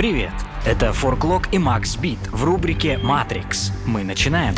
Привет! Это Форклок и Макс Бит в рубрике «Матрикс». Мы начинаем.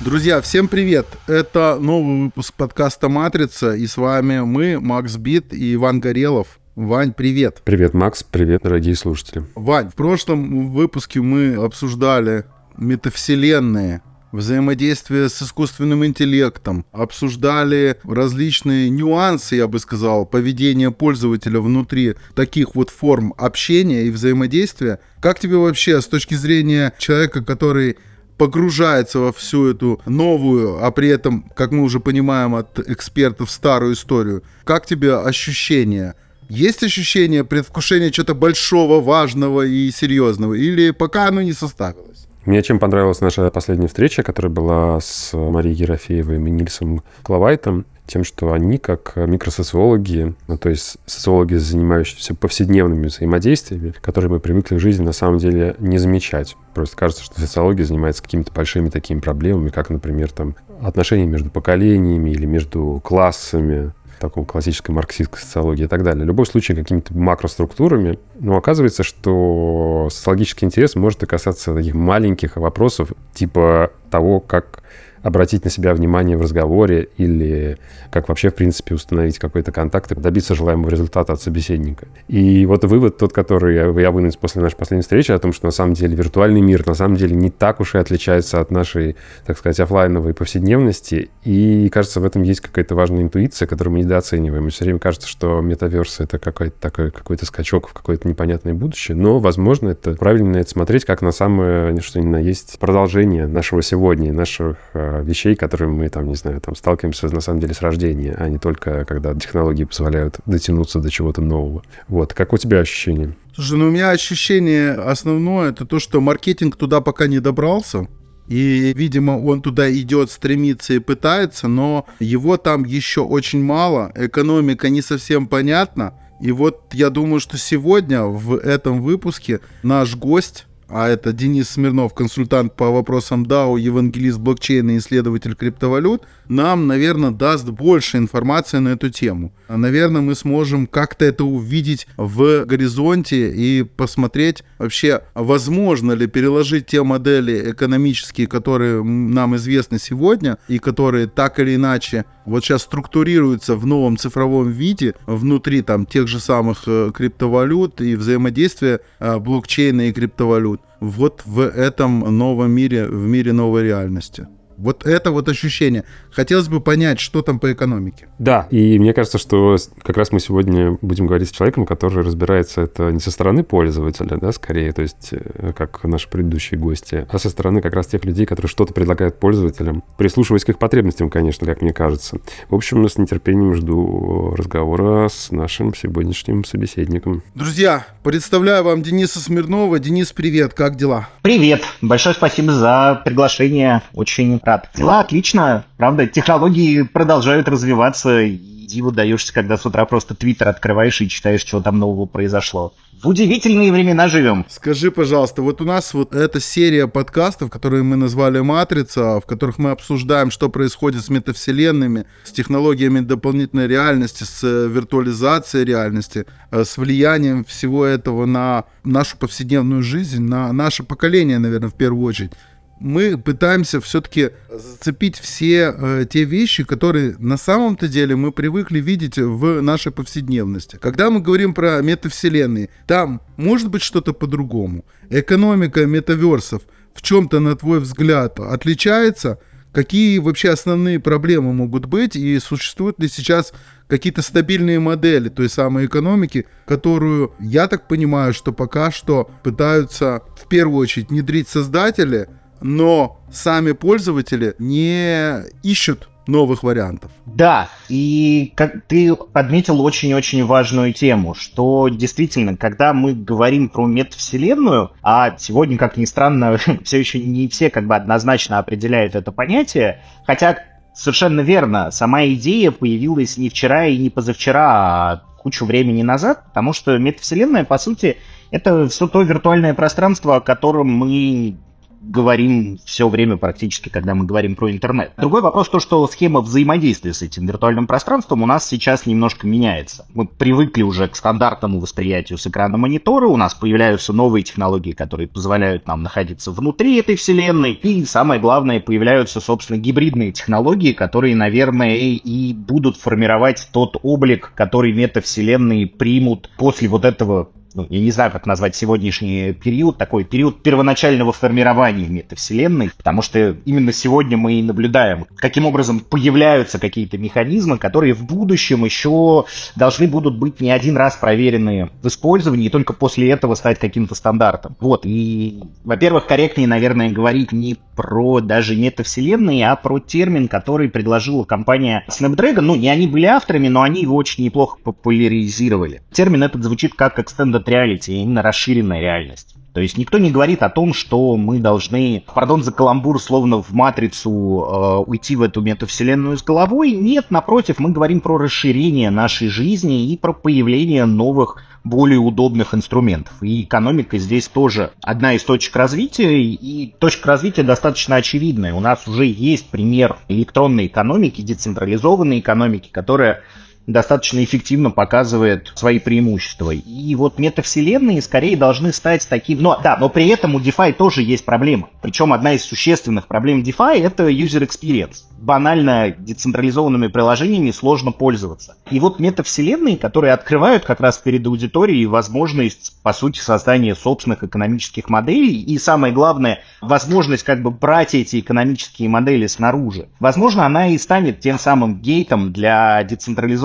Друзья, всем привет! Это новый выпуск подкаста «Матрица», и с вами мы, Макс Бит и Иван Горелов. Вань, привет! Привет, Макс, привет, дорогие слушатели. Вань, в прошлом выпуске мы обсуждали метавселенные, взаимодействие с искусственным интеллектом, обсуждали различные нюансы, я бы сказал, поведения пользователя внутри таких вот форм общения и взаимодействия. Как тебе вообще с точки зрения человека, который погружается во всю эту новую, а при этом, как мы уже понимаем от экспертов, старую историю, как тебе ощущение? Есть ощущение предвкушения чего-то большого, важного и серьезного? Или пока оно не составилось? Мне чем понравилась наша последняя встреча, которая была с Марией Ерофеевой и Нильсом Клавайтом, тем, что они, как микросоциологи, ну, то есть социологи, занимающиеся повседневными взаимодействиями, которые мы привыкли в жизни на самом деле не замечать. Просто кажется, что социология занимается какими-то большими такими проблемами, как, например, там, отношения между поколениями или между классами, таком классической марксистской социологии и так далее. В любом случае какими-то макроструктурами. Но оказывается, что социологический интерес может и касаться таких маленьких вопросов, типа того, как обратить на себя внимание в разговоре или как вообще, в принципе, установить какой-то контакт и добиться желаемого результата от собеседника. И вот вывод тот, который я вынес после нашей последней встречи, о том, что на самом деле виртуальный мир на самом деле не так уж и отличается от нашей, так сказать, офлайновой повседневности. И, кажется, в этом есть какая-то важная интуиция, которую мы недооцениваем. И все время кажется, что метаверс — это какой-то такой какой-то скачок в какое-то непонятное будущее. Но, возможно, это правильно это смотреть как на самое, что ни на есть, продолжение нашего сегодня, наших э, вещей, которые мы, там, не знаю, там, сталкиваемся на самом деле с рождения, а не только когда технологии позволяют дотянуться до чего-то нового. Вот. Как у тебя ощущение? Слушай, ну у меня ощущение основное, это то, что маркетинг туда пока не добрался. И, видимо, он туда идет, стремится и пытается, но его там еще очень мало, экономика не совсем понятна. И вот я думаю, что сегодня в этом выпуске наш гость а это Денис Смирнов, консультант по вопросам DAO, евангелист блокчейна и исследователь криптовалют, нам, наверное, даст больше информации на эту тему. Наверное, мы сможем как-то это увидеть в горизонте и посмотреть вообще, возможно ли переложить те модели экономические, которые нам известны сегодня и которые так или иначе вот сейчас структурируются в новом цифровом виде внутри там тех же самых э, криптовалют и взаимодействия э, блокчейна и криптовалют вот в этом новом мире, в мире новой реальности. Вот это вот ощущение. Хотелось бы понять, что там по экономике. Да, и мне кажется, что как раз мы сегодня будем говорить с человеком, который разбирается это не со стороны пользователя, да, скорее, то есть э, как наши предыдущие гости, а со стороны как раз тех людей, которые что-то предлагают пользователям, прислушиваясь к их потребностям, конечно, как мне кажется. В общем, с нетерпением жду разговора с нашим сегодняшним собеседником. Друзья, представляю вам Дениса Смирнова. Денис, привет, как дела? Привет, большое спасибо за приглашение, очень рад. Дела отлично, правда, технологии продолжают развиваться, и диву даешься, когда с утра просто твиттер открываешь и читаешь, что там нового произошло. В удивительные времена живем. Скажи, пожалуйста, вот у нас вот эта серия подкастов, которые мы назвали «Матрица», в которых мы обсуждаем, что происходит с метавселенными, с технологиями дополнительной реальности, с э, виртуализацией реальности, э, с влиянием всего этого на нашу повседневную жизнь, на наше поколение, наверное, в первую очередь мы пытаемся все-таки зацепить все э, те вещи, которые на самом-то деле мы привыкли видеть в нашей повседневности. Когда мы говорим про метавселенные, там может быть что-то по-другому. Экономика метаверсов в чем-то, на твой взгляд, отличается? Какие вообще основные проблемы могут быть и существуют ли сейчас какие-то стабильные модели той самой экономики, которую, я так понимаю, что пока что пытаются в первую очередь внедрить создатели – но сами пользователи не ищут новых вариантов. Да, и как ты подметил очень-очень важную тему, что действительно, когда мы говорим про метавселенную, а сегодня, как ни странно, все еще не все как бы однозначно определяют это понятие, хотя совершенно верно, сама идея появилась не вчера и не позавчера, а кучу времени назад, потому что метавселенная, по сути, это все то виртуальное пространство, о котором мы говорим все время практически, когда мы говорим про интернет. Другой вопрос то, что схема взаимодействия с этим виртуальным пространством у нас сейчас немножко меняется. Мы привыкли уже к стандартному восприятию с экрана монитора, у нас появляются новые технологии, которые позволяют нам находиться внутри этой вселенной, и самое главное, появляются, собственно, гибридные технологии, которые, наверное, и будут формировать тот облик, который метавселенные примут после вот этого ну, я не знаю, как назвать сегодняшний период, такой период первоначального формирования метавселенной, потому что именно сегодня мы и наблюдаем, каким образом появляются какие-то механизмы, которые в будущем еще должны будут быть не один раз проверены в использовании, и только после этого стать каким-то стандартом. Вот, и, во-первых, корректнее, наверное, говорить не про даже метавселенные, а про термин, который предложила компания Snapdragon. Ну, не они были авторами, но они его очень неплохо популяризировали. Термин этот звучит как extended reality, именно расширенная реальность. То есть никто не говорит о том, что мы должны, пардон за каламбур, словно в матрицу э, уйти в эту метавселенную с головой. Нет, напротив, мы говорим про расширение нашей жизни и про появление новых более удобных инструментов. И экономика здесь тоже одна из точек развития, и точка развития достаточно очевидная. У нас уже есть пример электронной экономики, децентрализованной экономики, которая достаточно эффективно показывает свои преимущества. И вот метавселенные скорее должны стать таким... Но, да, но при этом у DeFi тоже есть проблема. Причем одна из существенных проблем DeFi — это user experience банально децентрализованными приложениями сложно пользоваться. И вот метавселенные, которые открывают как раз перед аудиторией возможность, по сути, создания собственных экономических моделей и, самое главное, возможность как бы брать эти экономические модели снаружи. Возможно, она и станет тем самым гейтом для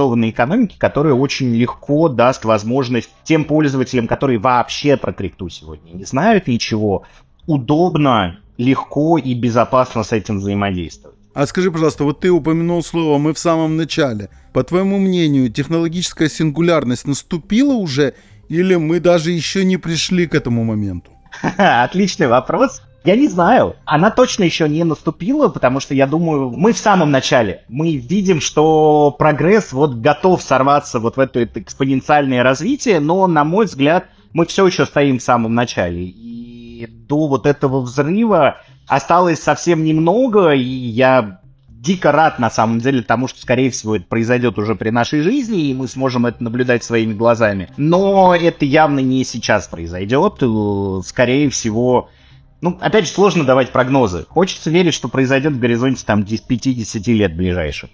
децентрализованной экономики, которая очень легко даст возможность тем пользователям, которые вообще про крипту сегодня не знают ничего, удобно, легко и безопасно с этим взаимодействовать. А скажи, пожалуйста, вот ты упомянул слово «мы в самом начале». По твоему мнению, технологическая сингулярность наступила уже или мы даже еще не пришли к этому моменту? Отличный вопрос. Я не знаю. Она точно еще не наступила, потому что я думаю, мы в самом начале. Мы видим, что прогресс вот готов сорваться вот в это, это экспоненциальное развитие, но, на мой взгляд, мы все еще стоим в самом начале. И до вот этого взрыва осталось совсем немного, и я дико рад, на самом деле, тому, что, скорее всего, это произойдет уже при нашей жизни, и мы сможем это наблюдать своими глазами. Но это явно не сейчас произойдет. Скорее всего, ну, опять же, сложно давать прогнозы. Хочется верить, что произойдет в горизонте там 50 лет ближайших.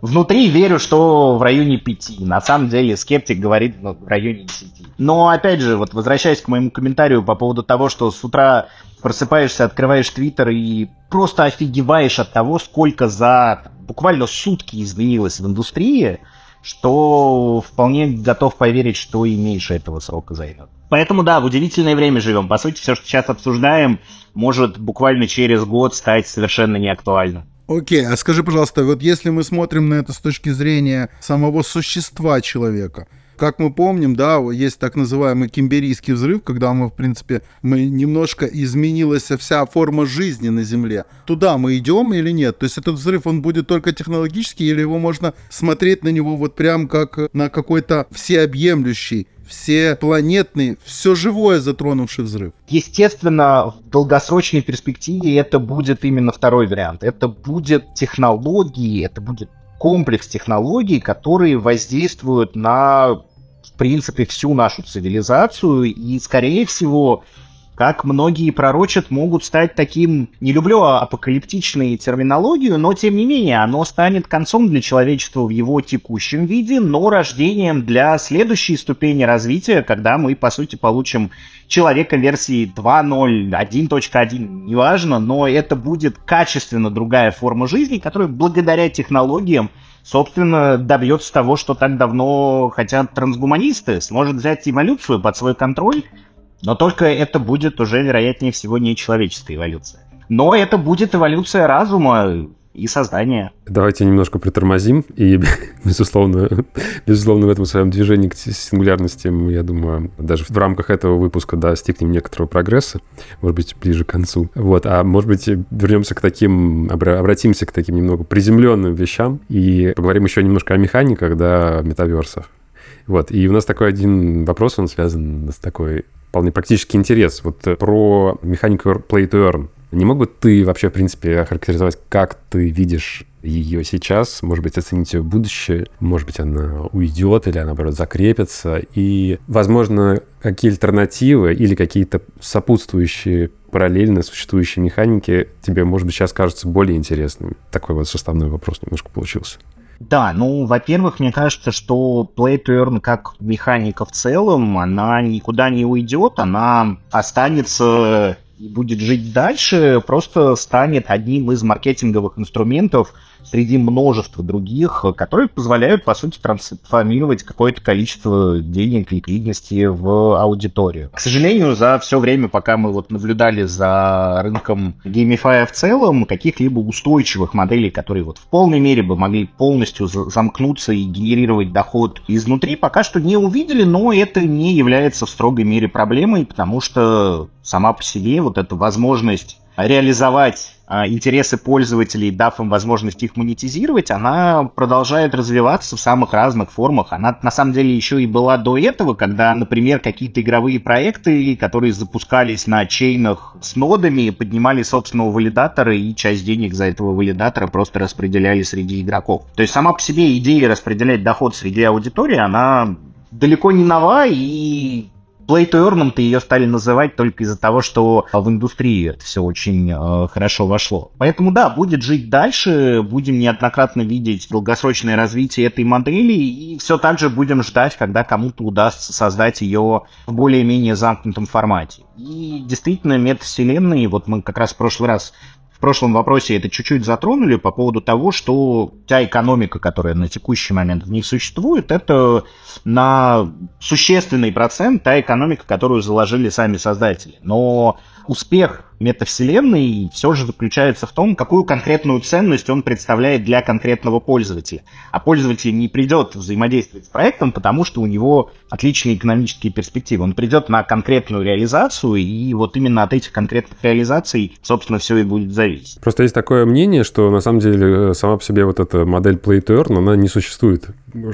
Внутри верю, что в районе 5. На самом деле скептик говорит ну, в районе 10. Но опять же, вот возвращаясь к моему комментарию по поводу того, что с утра просыпаешься, открываешь Твиттер и просто офигеваешь от того, сколько за буквально сутки изменилось в индустрии, что вполне готов поверить, что и меньше этого срока займет. Поэтому да, в удивительное время живем. По сути, все, что сейчас обсуждаем, может буквально через год стать совершенно неактуальным. Окей, а скажи, пожалуйста, вот если мы смотрим на это с точки зрения самого существа человека, как мы помним, да, есть так называемый кимберийский взрыв, когда мы, в принципе, мы немножко изменилась вся форма жизни на Земле. Туда мы идем или нет? То есть этот взрыв, он будет только технологический, или его можно смотреть на него вот прям как на какой-то всеобъемлющий все планетный, все живое затронувший взрыв. Естественно, в долгосрочной перспективе это будет именно второй вариант. Это будет технологии, это будет комплекс технологий, которые воздействуют на, в принципе, всю нашу цивилизацию и, скорее всего, как многие пророчат, могут стать таким, не люблю апокалиптичную терминологию, но тем не менее, оно станет концом для человечества в его текущем виде, но рождением для следующей ступени развития, когда мы, по сути, получим человека версии 2.0, 1.1, неважно, но это будет качественно другая форма жизни, которая благодаря технологиям собственно, добьется того, что так давно хотят трансгуманисты, сможет взять эволюцию под свой контроль, но только это будет уже, вероятнее всего, не человеческая эволюция. Но это будет эволюция разума и создания. Давайте немножко притормозим. И, безусловно, безусловно, в этом своем движении к сингулярности, я думаю, даже в рамках этого выпуска достигнем некоторого прогресса, может быть, ближе к концу. Вот, а может быть, вернемся к таким, обратимся к таким немного приземленным вещам и поговорим еще немножко о механиках, да, метаверсах. Вот, и у нас такой один вопрос, он связан с такой вполне практический интерес. Вот э, про механику play to earn. Не мог бы ты вообще, в принципе, охарактеризовать, как ты видишь ее сейчас, может быть, оценить ее будущее, может быть, она уйдет или, наоборот, закрепится, и, возможно, какие альтернативы или какие-то сопутствующие параллельно существующие механики тебе, может быть, сейчас кажутся более интересными? Такой вот составной вопрос немножко получился. Да, ну, во-первых, мне кажется, что Play to Earn как механика в целом, она никуда не уйдет, она останется и будет жить дальше, просто станет одним из маркетинговых инструментов среди множества других, которые позволяют, по сути, трансформировать какое-то количество денег, ликвидности в аудиторию. К сожалению, за все время, пока мы вот наблюдали за рынком GameFi в целом, каких-либо устойчивых моделей, которые вот в полной мере бы могли полностью замкнуться и генерировать доход изнутри, пока что не увидели, но это не является в строгой мере проблемой, потому что сама по себе вот эта возможность реализовать а, интересы пользователей, дав им возможность их монетизировать, она продолжает развиваться в самых разных формах. Она на самом деле еще и была до этого, когда, например, какие-то игровые проекты, которые запускались на чейнах с нодами, поднимали собственного валидатора и часть денег за этого валидатора просто распределяли среди игроков. То есть сама по себе идея распределять доход среди аудитории, она далеко не нова и Play to Earn-то ее стали называть только из-за того, что в индустрии это все очень э, хорошо вошло. Поэтому да, будет жить дальше, будем неоднократно видеть долгосрочное развитие этой модели и все так же будем ждать, когда кому-то удастся создать ее в более-менее замкнутом формате. И действительно, метавселенные, вот мы как раз в прошлый раз в прошлом вопросе это чуть-чуть затронули по поводу того, что та экономика, которая на текущий момент в них существует, это на существенный процент та экономика, которую заложили сами создатели. Но успех метавселенной все же заключается в том, какую конкретную ценность он представляет для конкретного пользователя. А пользователь не придет взаимодействовать с проектом, потому что у него отличные экономические перспективы. Он придет на конкретную реализацию, и вот именно от этих конкретных реализаций, собственно, все и будет зависеть. Просто есть такое мнение, что на самом деле э, сама по себе вот эта модель Play to Earn, она не существует.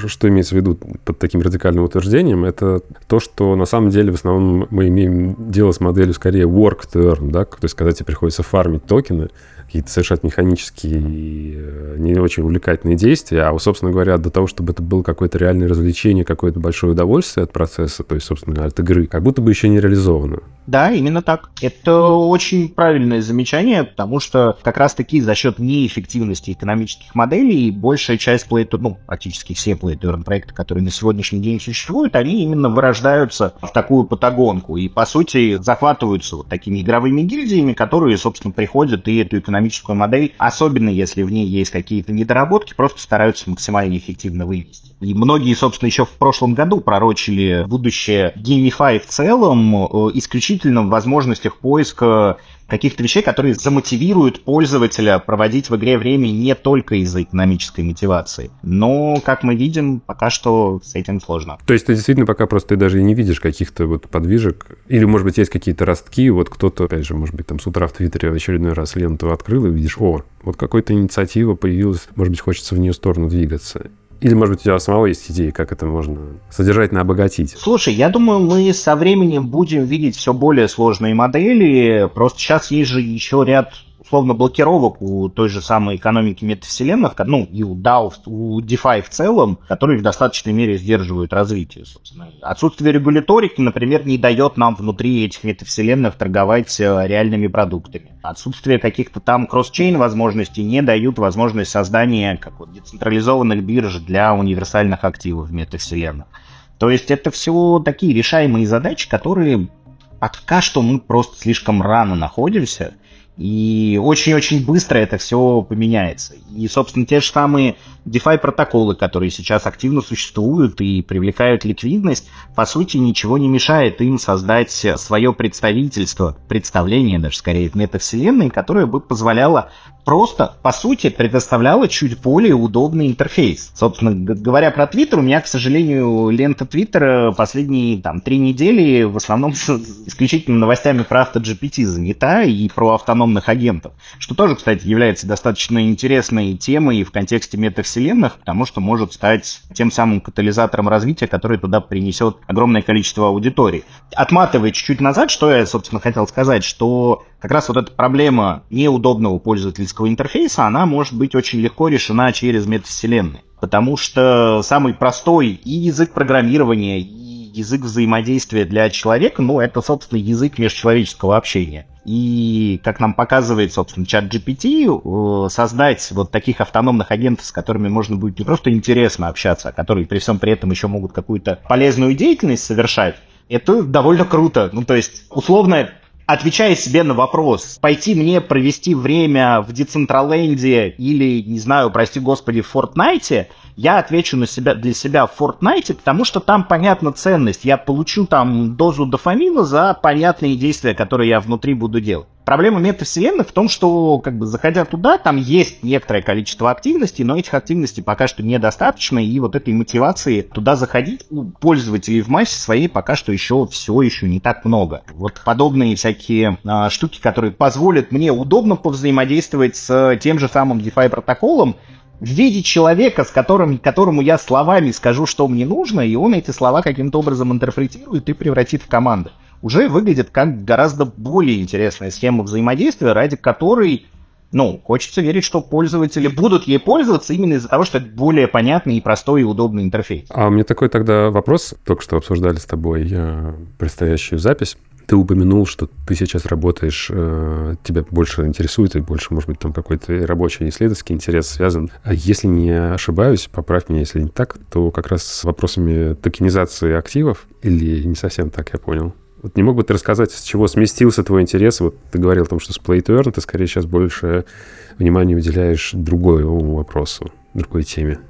Что имеется в виду под таким радикальным утверждением? Это то, что на самом деле в основном мы имеем дело с моделью скорее work earn, да, то есть когда тебе приходится фармить токены, какие-то совершать механические и э, не очень увлекательные действия, а, собственно говоря, до того, чтобы это было какое-то реальное развлечение, какое-то большое удовольствие от процесса, то есть, собственно, от игры, как будто бы еще не реализовано. Да, именно так. Это очень правильное замечание, потому что как раз-таки за счет неэффективности экономических моделей большая часть Play ну, практически все Play проекты, которые на сегодняшний день существуют, они именно вырождаются в такую патагонку и, по сути, захватываются вот такими игровыми гильдиями, которые, собственно, приходят и эту экономическую экономическую модель, особенно если в ней есть какие-то недоработки, просто стараются максимально эффективно вывести. И многие, собственно, еще в прошлом году пророчили будущее GameFi в целом э, исключительно в возможностях поиска каких-то вещей, которые замотивируют пользователя проводить в игре время не только из-за экономической мотивации. Но, как мы видим, пока что с этим сложно. То есть ты действительно пока просто ты даже не видишь каких-то вот подвижек? Или, может быть, есть какие-то ростки, вот кто-то, опять же, может быть, там с утра в Твиттере в очередной раз ленту открыл и видишь, о, вот какая-то инициатива появилась, может быть, хочется в нее сторону двигаться. Или, может быть, у тебя самого есть идеи, как это можно содержательно обогатить? Слушай, я думаю, мы со временем будем видеть все более сложные модели. Просто сейчас есть же еще ряд условно блокировок у той же самой экономики метавселенных, ну и у DAO, у DeFi в целом, которые в достаточной мере сдерживают развитие, собственно. Отсутствие регуляторики, например, не дает нам внутри этих метавселенных торговать э, реальными продуктами. Отсутствие каких-то там кросс-чейн возможностей не дают возможность создания как вот, децентрализованных бирж для универсальных активов метавселенных. То есть это все такие решаемые задачи, которые пока что мы просто слишком рано находимся, и очень-очень быстро это все поменяется. И, собственно, те же самые DeFi протоколы, которые сейчас активно существуют и привлекают ликвидность, по сути, ничего не мешает им создать свое представительство, представление даже скорее в метавселенной, которое бы позволяло просто, по сути, предоставляло чуть более удобный интерфейс. Собственно говоря про Твиттер, у меня, к сожалению, лента Твиттера последние там три недели в основном с исключительно новостями про AutoGPT занята и про автономных агентов, что тоже, кстати, является достаточно интересной темой в контексте метавселенной метавселенных, потому что может стать тем самым катализатором развития, который туда принесет огромное количество аудиторий. Отматывая чуть-чуть назад, что я, собственно, хотел сказать, что как раз вот эта проблема неудобного пользовательского интерфейса, она может быть очень легко решена через метавселенные. Потому что самый простой и язык программирования, и язык взаимодействия для человека, ну, это, собственно, язык межчеловеческого общения. И, как нам показывает, собственно, чат GPT, э, создать вот таких автономных агентов, с которыми можно будет не просто интересно общаться, а которые при всем при этом еще могут какую-то полезную деятельность совершать, это довольно круто. Ну, то есть, условно, отвечая себе на вопрос, пойти мне провести время в Децентраленде или, не знаю, прости господи, в Фортнайте, я отвечу на себя, для себя в Fortnite, потому что там понятна ценность. Я получу там дозу дофамина за понятные действия, которые я внутри буду делать. Проблема метавселенных в том, что, как бы, заходя туда, там есть некоторое количество активностей, но этих активностей пока что недостаточно, и вот этой мотивации туда заходить у пользователей в массе своей пока что еще все еще не так много. Вот подобные всякие а, штуки, которые позволят мне удобно повзаимодействовать с тем же самым DeFi протоколом, в виде человека, с которым, которому я словами скажу, что мне нужно, и он эти слова каким-то образом интерпретирует и превратит в команды. Уже выглядит как гораздо более интересная схема взаимодействия, ради которой, ну, хочется верить, что пользователи будут ей пользоваться именно из-за того, что это более понятный и простой и удобный интерфейс. А у меня такой тогда вопрос. Только что обсуждали с тобой э, предстоящую запись. Ты упомянул, что ты сейчас работаешь, э, тебя больше интересует, и больше, может быть, там какой-то рабочий исследовательский интерес связан. А если не ошибаюсь, поправь меня, если не так, то как раз с вопросами токенизации активов, или не совсем так я понял? Вот не мог бы ты рассказать, с чего сместился твой интерес? Вот ты говорил о том, что с Play to Earn ты скорее сейчас больше внимания уделяешь другому вопросу, другой теме.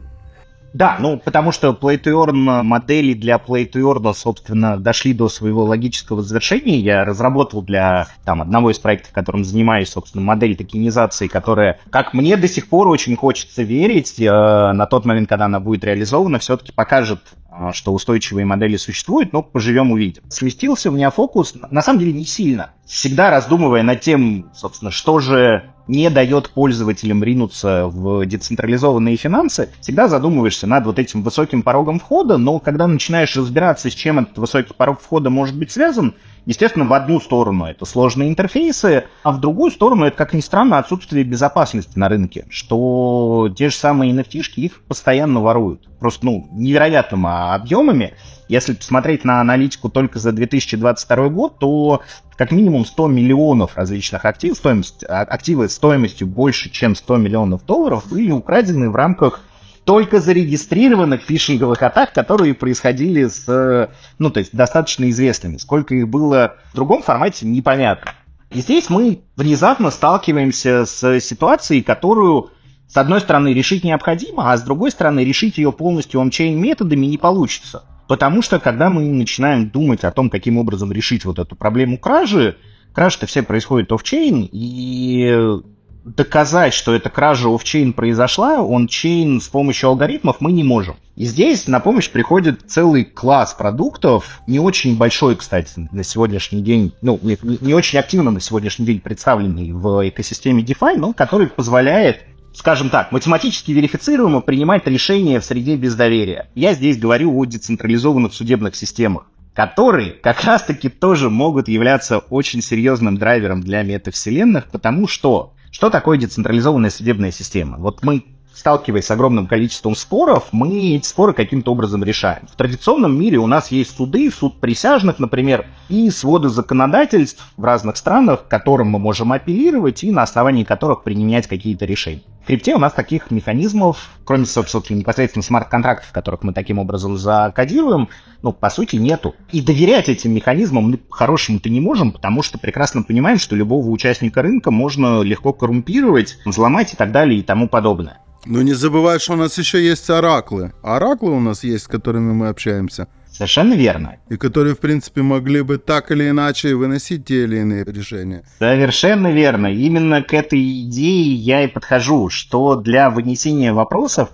Да, ну, потому что Play to Earn модели для Play to Earn, собственно, дошли до своего логического завершения. Я разработал для там, одного из проектов, которым занимаюсь, собственно, модель токенизации, которая, как мне до сих пор очень хочется верить, э, на тот момент, когда она будет реализована, все-таки покажет э, что устойчивые модели существуют, но поживем увидим. Сместился у меня фокус, на самом деле, не сильно. Всегда раздумывая над тем, собственно, что же не дает пользователям ринуться в децентрализованные финансы, всегда задумываешься над вот этим высоким порогом входа, но когда начинаешь разбираться, с чем этот высокий порог входа может быть связан, естественно, в одну сторону это сложные интерфейсы, а в другую сторону это, как ни странно, отсутствие безопасности на рынке, что те же самые nft их постоянно воруют. Просто, ну, невероятными объемами. Если посмотреть на аналитику только за 2022 год, то как минимум 100 миллионов различных активов, стоимость, а, активы стоимостью больше, чем 100 миллионов долларов, были украдены в рамках только зарегистрированных фишинговых атак, которые происходили с, ну, то есть достаточно известными. Сколько их было в другом формате, непонятно. И здесь мы внезапно сталкиваемся с ситуацией, которую, с одной стороны, решить необходимо, а с другой стороны, решить ее полностью ончейн методами не получится. Потому что, когда мы начинаем думать о том, каким образом решить вот эту проблему кражи, кражи-то все происходят офчейн, и доказать, что эта кража офчейн произошла, ончейн с помощью алгоритмов мы не можем. И здесь на помощь приходит целый класс продуктов, не очень большой, кстати, на сегодняшний день, ну, не, не очень активно на сегодняшний день представленный в экосистеме DeFi, но который позволяет скажем так, математически верифицируемо принимать решения в среде без доверия. Я здесь говорю о децентрализованных судебных системах которые как раз-таки тоже могут являться очень серьезным драйвером для метавселенных, потому что что такое децентрализованная судебная система? Вот мы сталкиваясь с огромным количеством споров, мы эти споры каким-то образом решаем. В традиционном мире у нас есть суды, суд присяжных, например, и своды законодательств в разных странах, к которым мы можем апеллировать и на основании которых применять какие-то решения. В крипте у нас таких механизмов, кроме, собственно, непосредственно смарт-контрактов, которых мы таким образом закодируем, ну, по сути, нету. И доверять этим механизмам мы по-хорошему-то не можем, потому что прекрасно понимаем, что любого участника рынка можно легко коррумпировать, взломать и так далее и тому подобное. Но не забывай, что у нас еще есть ораклы. Ораклы у нас есть, с которыми мы общаемся. Совершенно верно. И которые, в принципе, могли бы так или иначе выносить те или иные решения. Совершенно верно. Именно к этой идее я и подхожу, что для вынесения вопросов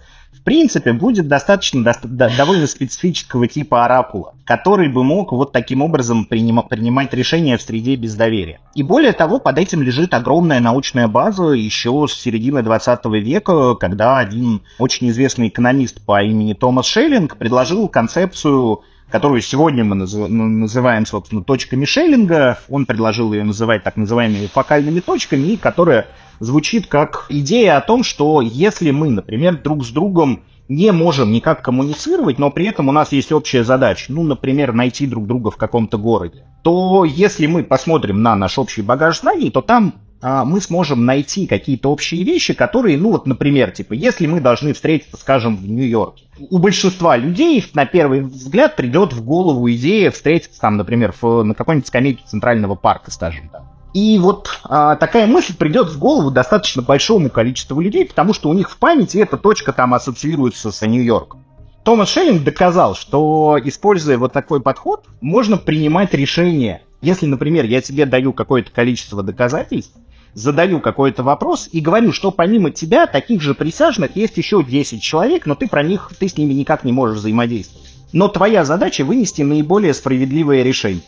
принципе, будет достаточно до, довольно специфического типа оракула, который бы мог вот таким образом принима, принимать решения в среде без доверия. И более того, под этим лежит огромная научная база еще с середины 20 века, когда один очень известный экономист по имени Томас Шеллинг предложил концепцию которую сегодня мы называем, собственно, точками Шеллинга. Он предложил ее называть так называемыми фокальными точками, и которая звучит как идея о том, что если мы, например, друг с другом не можем никак коммуницировать, но при этом у нас есть общая задача, ну, например, найти друг друга в каком-то городе, то если мы посмотрим на наш общий багаж знаний, то там мы сможем найти какие-то общие вещи, которые, ну вот, например, типа, если мы должны встретиться, скажем, в Нью-Йорке, у большинства людей на первый взгляд придет в голову идея встретиться там, например, в, на какой-нибудь скамейке Центрального парка, скажем так. И вот а, такая мысль придет в голову достаточно большому количеству людей, потому что у них в памяти эта точка там ассоциируется с Нью-Йорком. Томас Шеллинг доказал, что, используя вот такой подход, можно принимать решения. Если, например, я тебе даю какое-то количество доказательств, задаю какой-то вопрос и говорю, что помимо тебя таких же присяжных есть еще 10 человек, но ты про них, ты с ними никак не можешь взаимодействовать. Но твоя задача вынести наиболее справедливое решение.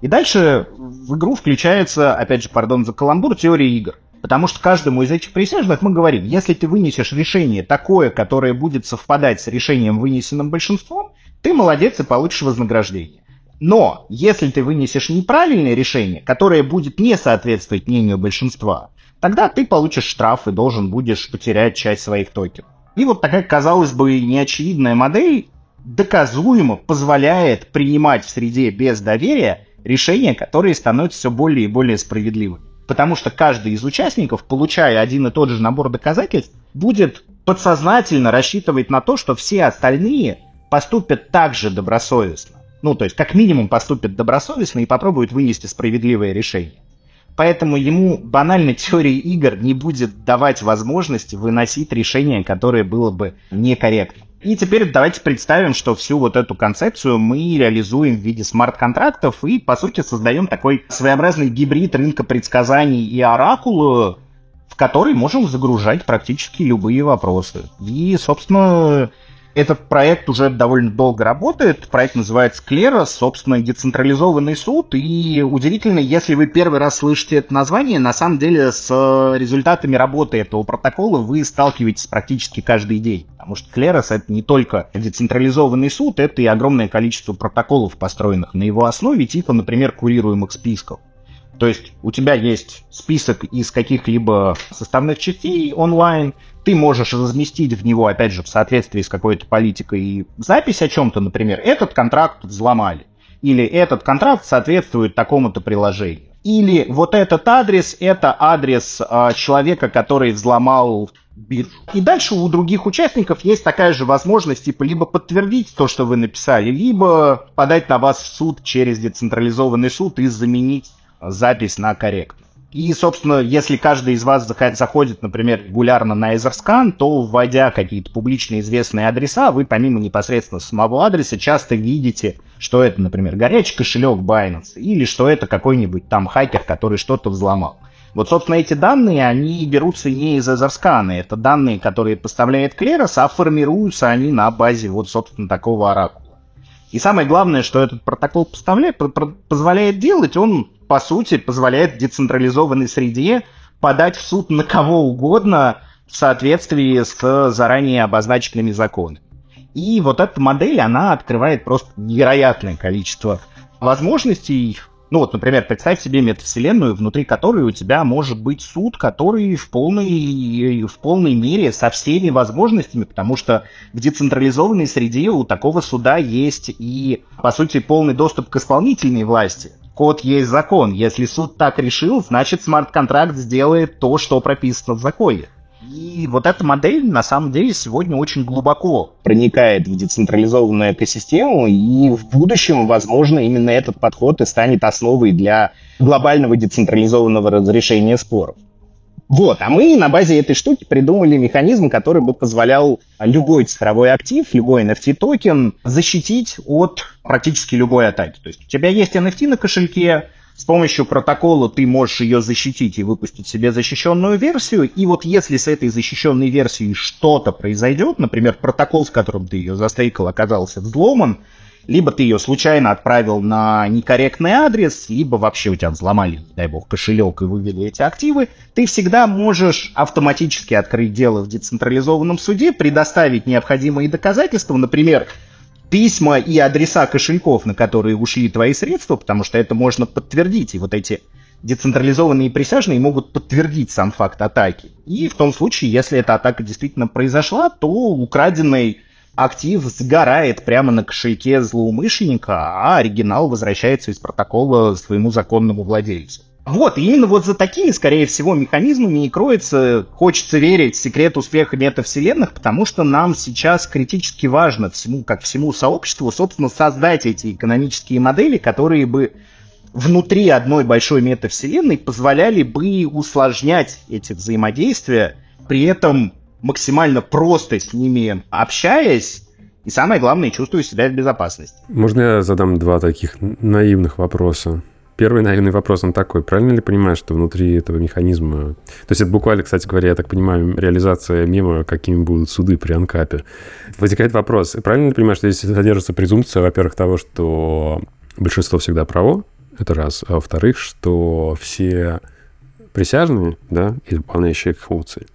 И дальше в игру включается, опять же, пардон за каламбур, теория игр. Потому что каждому из этих присяжных мы говорим, если ты вынесешь решение такое, которое будет совпадать с решением, вынесенным большинством, ты молодец и получишь вознаграждение. Но если ты вынесешь неправильное решение, которое будет не соответствовать мнению большинства, тогда ты получишь штраф и должен будешь потерять часть своих токенов. И вот такая, казалось бы, неочевидная модель доказуемо позволяет принимать в среде без доверия решения, которые становятся все более и более справедливыми. Потому что каждый из участников, получая один и тот же набор доказательств, будет подсознательно рассчитывать на то, что все остальные поступят так же добросовестно. Ну, то есть, как минимум, поступит добросовестно и попробует вынести справедливое решение. Поэтому ему банально теория игр не будет давать возможности выносить решение, которое было бы некорректно. И теперь давайте представим, что всю вот эту концепцию мы реализуем в виде смарт-контрактов и, по сути, создаем такой своеобразный гибрид рынка предсказаний и оракула, в который можем загружать практически любые вопросы. И, собственно, этот проект уже довольно долго работает. Проект называется Клерос, собственно, децентрализованный суд. И удивительно, если вы первый раз слышите это название, на самом деле с результатами работы этого протокола вы сталкиваетесь практически каждый день. Потому что Клерос это не только децентрализованный суд, это и огромное количество протоколов, построенных на его основе, типа, например, курируемых списков. То есть у тебя есть список из каких-либо составных частей онлайн, ты можешь разместить в него, опять же, в соответствии с какой-то политикой запись о чем-то, например, этот контракт взломали, или этот контракт соответствует такому-то приложению. Или вот этот адрес — это адрес э, человека, который взломал биржу. И дальше у других участников есть такая же возможность, типа, либо подтвердить то, что вы написали, либо подать на вас в суд через децентрализованный суд и заменить запись на корректную. И, собственно, если каждый из вас заходит, например, регулярно на Etherscan, то, вводя какие-то публично известные адреса, вы помимо непосредственно самого адреса часто видите, что это, например, горячий кошелек Binance, или что это какой-нибудь там хакер, который что-то взломал. Вот, собственно, эти данные, они берутся не из Etherscan, это данные, которые поставляет Клерос, а формируются они на базе вот, собственно, такого оракула. И самое главное, что этот протокол поставляет, позволяет делать, он по сути, позволяет децентрализованной среде подать в суд на кого угодно в соответствии с заранее обозначенными законами. И вот эта модель, она открывает просто невероятное количество возможностей. Ну вот, например, представь себе метавселенную, внутри которой у тебя может быть суд, который в полной, в полной мере со всеми возможностями, потому что в децентрализованной среде у такого суда есть и, по сути, полный доступ к исполнительной власти код есть закон. Если суд так решил, значит смарт-контракт сделает то, что прописано в законе. И вот эта модель на самом деле сегодня очень глубоко проникает в децентрализованную экосистему, и в будущем, возможно, именно этот подход и станет основой для глобального децентрализованного разрешения споров. Вот, а мы на базе этой штуки придумали механизм, который бы позволял любой цифровой актив, любой NFT-токен защитить от практически любой атаки. То есть у тебя есть NFT на кошельке, С помощью протокола ты можешь ее защитить и выпустить себе защищенную версию. И вот если с этой защищенной версией что-то произойдет, например, протокол, с которым ты ее застейкал, оказался взломан, либо ты ее случайно отправил на некорректный адрес, либо вообще у тебя взломали, дай бог, кошелек и вывели эти активы, ты всегда можешь автоматически открыть дело в децентрализованном суде, предоставить необходимые доказательства, например, письма и адреса кошельков, на которые ушли твои средства, потому что это можно подтвердить, и вот эти децентрализованные присяжные могут подтвердить сам факт атаки. И в том случае, если эта атака действительно произошла, то украденный актив сгорает прямо на кошельке злоумышленника, а оригинал возвращается из протокола своему законному владельцу. Вот, и именно вот за такими, скорее всего, механизмами и кроется, хочется верить, секрет успеха метавселенных, потому что нам сейчас критически важно всему, как всему сообществу, собственно, создать эти экономические модели, которые бы внутри одной большой метавселенной позволяли бы усложнять эти взаимодействия, при этом максимально просто с ними общаясь, и самое главное, чувствую себя в безопасности. Можно я задам два таких наивных вопроса? Первый наивный вопрос, он такой. Правильно ли понимаю, что внутри этого механизма... То есть это буквально, кстати говоря, я так понимаю, реализация мема, какими будут суды при анкапе. Возникает вопрос. Правильно ли понимаю, что здесь содержится презумпция, во-первых, того, что большинство всегда право, это раз. А во-вторых, что все присяжные, да, и выполняющие их функции,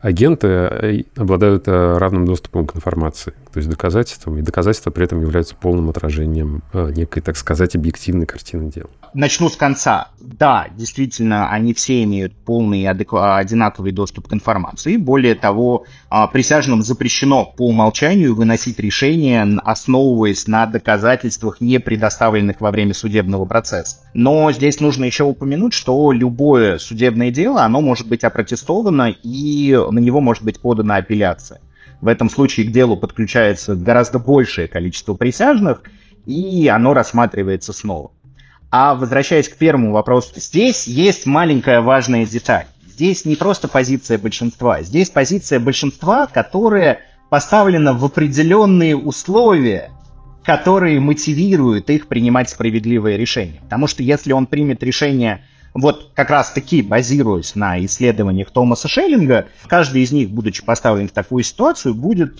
агенты э, обладают э, равным доступом к информации, то есть доказательствам, и доказательства при этом являются полным отражением э, некой, так сказать, объективной картины дела. Начну с конца. Да, действительно, они все имеют полный и одинаковый доступ к информации. Более того, а, присяжным запрещено по умолчанию выносить решения, основываясь на доказательствах, не предоставленных во время судебного процесса. Но здесь нужно еще упомянуть, что любое судебное дело, оно может быть опротестовано, и на него может быть подана апелляция. В этом случае к делу подключается гораздо большее количество присяжных, и оно рассматривается снова. А возвращаясь к первому вопросу, здесь есть маленькая важная деталь. Здесь не просто позиция большинства, здесь позиция большинства, которая поставлена в определенные условия, которые мотивируют их принимать справедливое решение. Потому что если он примет решение вот как раз таки базируясь на исследованиях Томаса Шеллинга, каждый из них, будучи поставлен в такую ситуацию, будет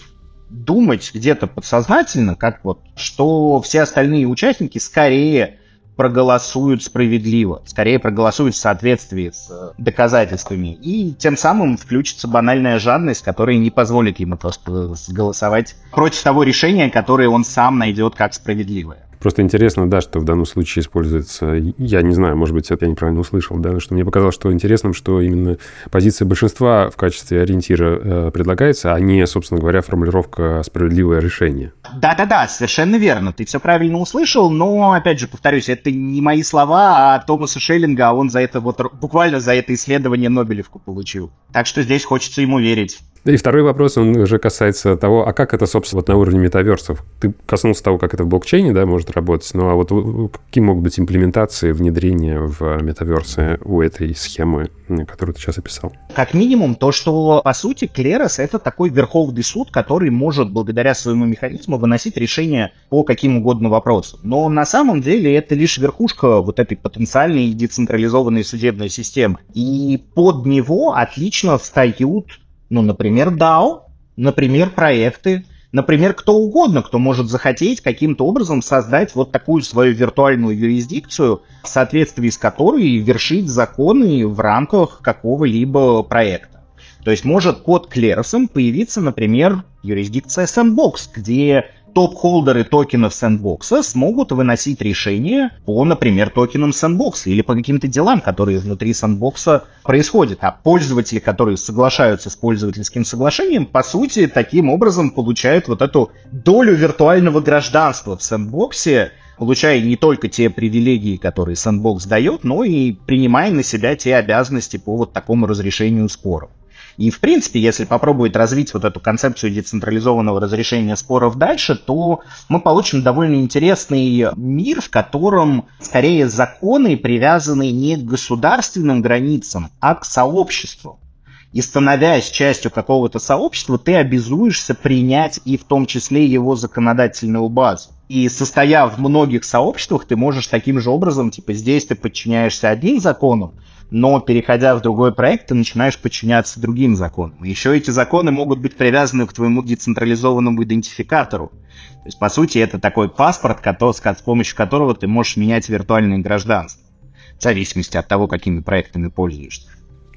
думать где-то подсознательно, как вот, что все остальные участники скорее проголосуют справедливо, скорее проголосуют в соответствии с э, доказательствами. И тем самым включится банальная жадность, которая не позволит ему просто голосовать против того решения, которое он сам найдет как справедливое. Просто интересно, да, что в данном случае используется, я не знаю, может быть, это я неправильно услышал, да, что мне показалось, что интересным, что именно позиция большинства в качестве ориентира э, предлагается, а не, собственно говоря, формулировка «справедливое решение». Да-да-да, совершенно верно, ты все правильно услышал, но, опять же, повторюсь, это не мои слова, а Томаса Шеллинга, а он за это вот, буквально за это исследование Нобелевку получил. Так что здесь хочется ему верить. И второй вопрос, он уже касается того, а как это, собственно, вот на уровне метаверсов? Ты коснулся того, как это в блокчейне, да, может работать, ну а вот какие могут быть имплементации, внедрения в метаверсы у этой схемы, которую ты сейчас описал? Как минимум то, что, по сути, Клерос — это такой верховный суд, который может, благодаря своему механизму, выносить решения по каким угодно вопросам. Но на самом деле это лишь верхушка вот этой потенциальной децентрализованной судебной системы. И под него отлично встают ну, например, DAO, например, проекты, например, кто угодно, кто может захотеть каким-то образом создать вот такую свою виртуальную юрисдикцию, в соответствии с которой вершить законы в рамках какого-либо проекта. То есть может под клеросом появиться, например, юрисдикция Sandbox, где топ-холдеры токенов сэндбокса смогут выносить решения по, например, токенам сэндбокса или по каким-то делам, которые внутри сэндбокса происходят. А пользователи, которые соглашаются с пользовательским соглашением, по сути, таким образом получают вот эту долю виртуального гражданства в сэндбоксе, получая не только те привилегии, которые Sandbox дает, но и принимая на себя те обязанности по вот такому разрешению споров. И, в принципе, если попробовать развить вот эту концепцию децентрализованного разрешения споров дальше, то мы получим довольно интересный мир, в котором скорее законы привязаны не к государственным границам, а к сообществу. И становясь частью какого-то сообщества, ты обязуешься принять и в том числе его законодательную базу. И состоя в многих сообществах, ты можешь таким же образом, типа здесь ты подчиняешься одним законам, но переходя в другой проект, ты начинаешь подчиняться другим законам. Еще эти законы могут быть привязаны к твоему децентрализованному идентификатору. То есть, по сути, это такой паспорт, с помощью которого ты можешь менять виртуальное гражданство, в зависимости от того, какими проектами пользуешься.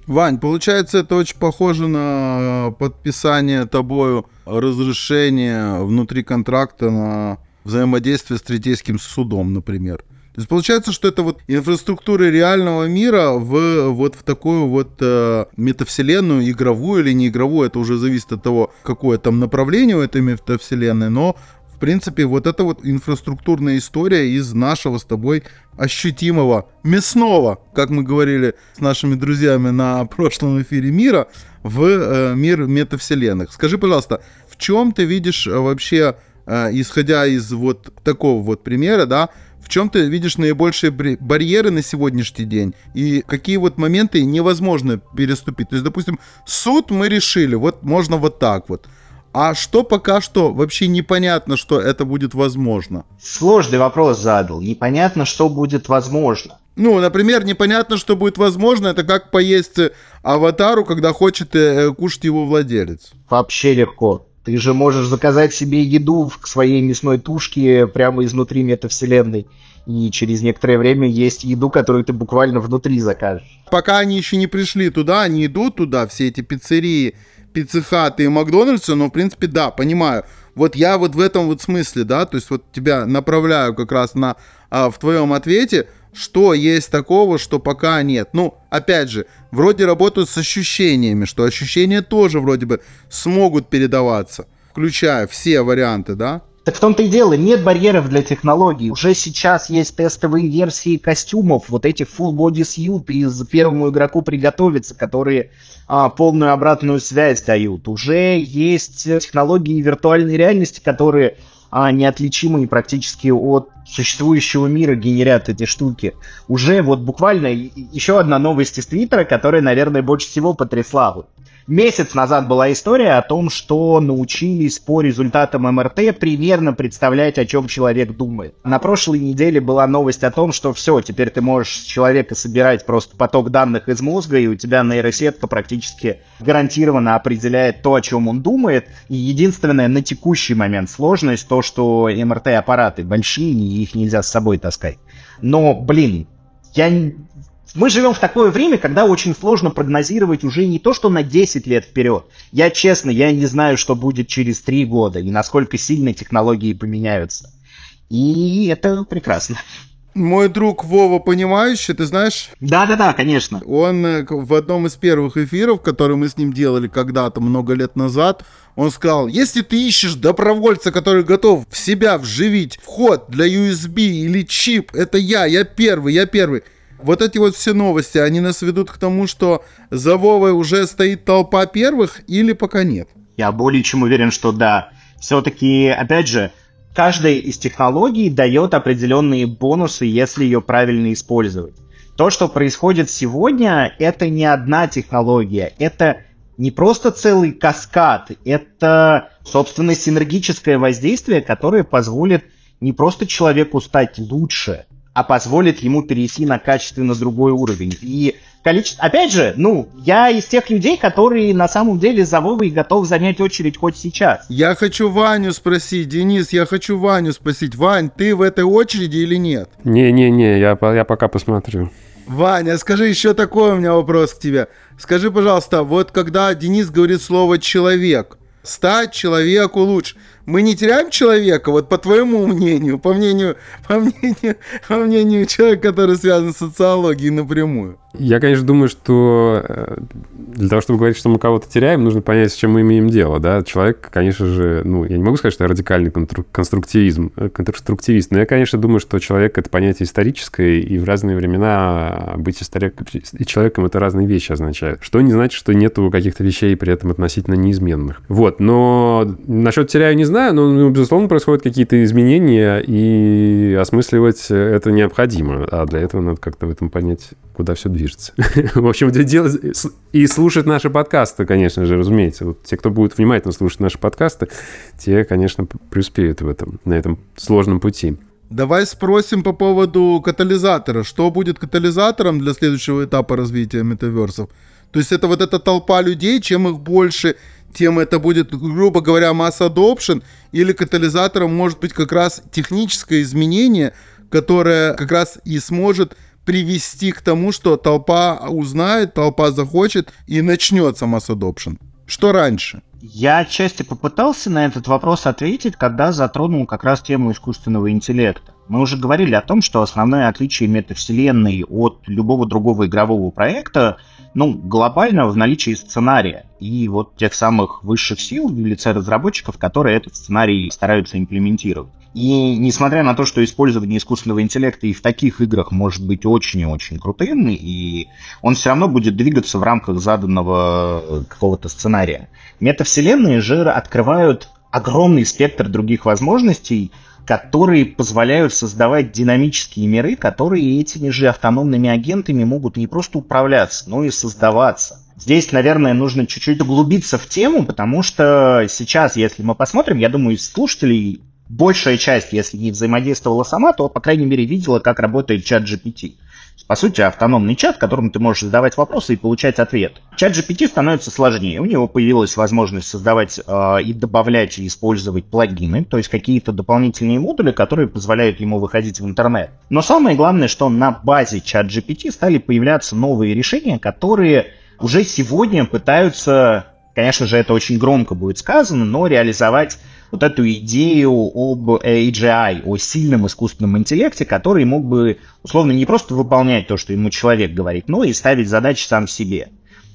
Вань, получается, это очень похоже на подписание тобою разрешения внутри контракта на взаимодействие с третейским судом, например. То есть получается, что это вот инфраструктура реального мира в вот в такую вот э, метавселенную, игровую или не игровую, это уже зависит от того, какое там направление у этой метавселенной, но в принципе вот эта вот инфраструктурная история из нашего с тобой ощутимого мясного, как мы говорили с нашими друзьями на прошлом эфире мира, в э, мир метавселенных. Скажи, пожалуйста, в чем ты видишь э, вообще, э, исходя из вот такого вот примера, да, в чем ты видишь наибольшие барьеры на сегодняшний день и какие вот моменты невозможно переступить. То есть, допустим, суд мы решили, вот можно вот так вот. А что пока что вообще непонятно, что это будет возможно? Сложный вопрос задал. Непонятно, что будет возможно. Ну, например, непонятно, что будет возможно. Это как поесть аватару, когда хочет э, кушать его владелец. Вообще легко. Ты же можешь заказать себе еду к своей мясной тушке прямо изнутри метавселенной. И через некоторое время есть еду, которую ты буквально внутри закажешь. Пока они еще не пришли туда, они идут туда, все эти пиццерии, пиццехаты и Макдональдсы, но, в принципе, да, понимаю. Вот я вот в этом вот смысле, да, то есть вот тебя направляю как раз на, а, в твоем ответе, что есть такого, что пока нет. Ну, опять же, вроде работают с ощущениями, что ощущения тоже вроде бы смогут передаваться, включая все варианты, да? Так в том-то и дело, нет барьеров для технологий. Уже сейчас есть тестовые версии костюмов, вот этих full body suit из первому игроку приготовиться, которые а, полную обратную связь дают. Уже есть технологии виртуальной реальности, которые а, неотличимые практически от существующего мира генерят эти штуки. Уже вот буквально еще одна новость из Твиттера, которая, наверное, больше всего потрясла. Месяц назад была история о том, что научились по результатам МРТ примерно представлять, о чем человек думает. На прошлой неделе была новость о том, что все, теперь ты можешь с человека собирать просто поток данных из мозга, и у тебя нейросетка практически гарантированно определяет то, о чем он думает. И единственное на текущий момент сложность то, что МРТ-аппараты большие, и их нельзя с собой таскать. Но, блин, я мы живем в такое время, когда очень сложно прогнозировать уже не то, что на 10 лет вперед. Я честно, я не знаю, что будет через 3 года и насколько сильно технологии поменяются. И это прекрасно. Мой друг Вова Понимающий, ты знаешь? Да-да-да, конечно. Он э, в одном из первых эфиров, которые мы с ним делали когда-то, много лет назад, он сказал, если ты ищешь добровольца, который готов в себя вживить вход для USB или чип, это я, я первый, я первый. Вот эти вот все новости, они нас ведут к тому, что за Вовой уже стоит толпа первых или пока нет? Я более чем уверен, что да. Все-таки, опять же, каждая из технологий дает определенные бонусы, если ее правильно использовать. То, что происходит сегодня, это не одна технология, это не просто целый каскад, это, собственно, синергическое воздействие, которое позволит не просто человеку стать лучше, а позволит ему перейти на качественно другой уровень. И количество... Опять же, ну, я из тех людей, которые на самом деле за Вовой готов занять очередь хоть сейчас. Я хочу Ваню спросить, Денис, я хочу Ваню спросить. Вань, ты в этой очереди или нет? Не-не-не, я, я пока посмотрю. Ваня, скажи еще такой у меня вопрос к тебе. Скажи, пожалуйста, вот когда Денис говорит слово «человек», стать человеку лучше мы не теряем человека, вот по твоему мнению, по мнению, по мнению, по мнению человека, который связан с социологией напрямую? Я, конечно, думаю, что э, для того, чтобы говорить, что мы кого-то теряем, нужно понять, с чем мы имеем дело, да. Человек, конечно же, ну, я не могу сказать, что я радикальный конструктивизм, э, конструктивист, но я, конечно, думаю, что человек — это понятие историческое, и в разные времена быть историк... и человеком — это разные вещи означает. Что не значит, что нету каких-то вещей при этом относительно неизменных. Вот, но насчет теряю не знаю, но, ну, безусловно, происходят какие-то изменения, и осмысливать это необходимо. А для этого надо как-то в этом понять, куда все движется. В общем, делать и слушать наши подкасты, конечно же, разумеется. Вот те, кто будет внимательно слушать наши подкасты, те, конечно, преуспеют в этом, на этом сложном пути. Давай спросим по поводу катализатора. Что будет катализатором для следующего этапа развития метаверсов? То есть это вот эта толпа людей, чем их больше, тем это будет, грубо говоря, масс adoption, или катализатором может быть как раз техническое изменение, которое как раз и сможет привести к тому, что толпа узнает, толпа захочет и начнется масс adoption. Что раньше? Я отчасти попытался на этот вопрос ответить, когда затронул как раз тему искусственного интеллекта. Мы уже говорили о том, что основное отличие метавселенной от любого другого игрового проекта, ну, глобально в наличии сценария и вот тех самых высших сил в лице разработчиков, которые этот сценарий стараются имплементировать. И несмотря на то, что использование искусственного интеллекта и в таких играх может быть очень и очень крутым, и он все равно будет двигаться в рамках заданного э, какого-то сценария. Метавселенные же открывают огромный спектр других возможностей, которые позволяют создавать динамические миры, которые этими же автономными агентами могут не просто управляться, но и создаваться. Здесь, наверное, нужно чуть-чуть углубиться в тему, потому что сейчас, если мы посмотрим, я думаю, из слушателей большая часть, если не взаимодействовала сама, то, по крайней мере, видела, как работает чат GPT. По сути, автономный чат, которому ты можешь задавать вопросы и получать ответ. Чат GPT становится сложнее. У него появилась возможность создавать э, и добавлять и использовать плагины, то есть какие-то дополнительные модули, которые позволяют ему выходить в интернет. Но самое главное, что на базе чат GPT стали появляться новые решения, которые уже сегодня пытаются, конечно же, это очень громко будет сказано, но реализовать вот эту идею об AGI, о сильном искусственном интеллекте, который мог бы, условно, не просто выполнять то, что ему человек говорит, но и ставить задачи сам себе.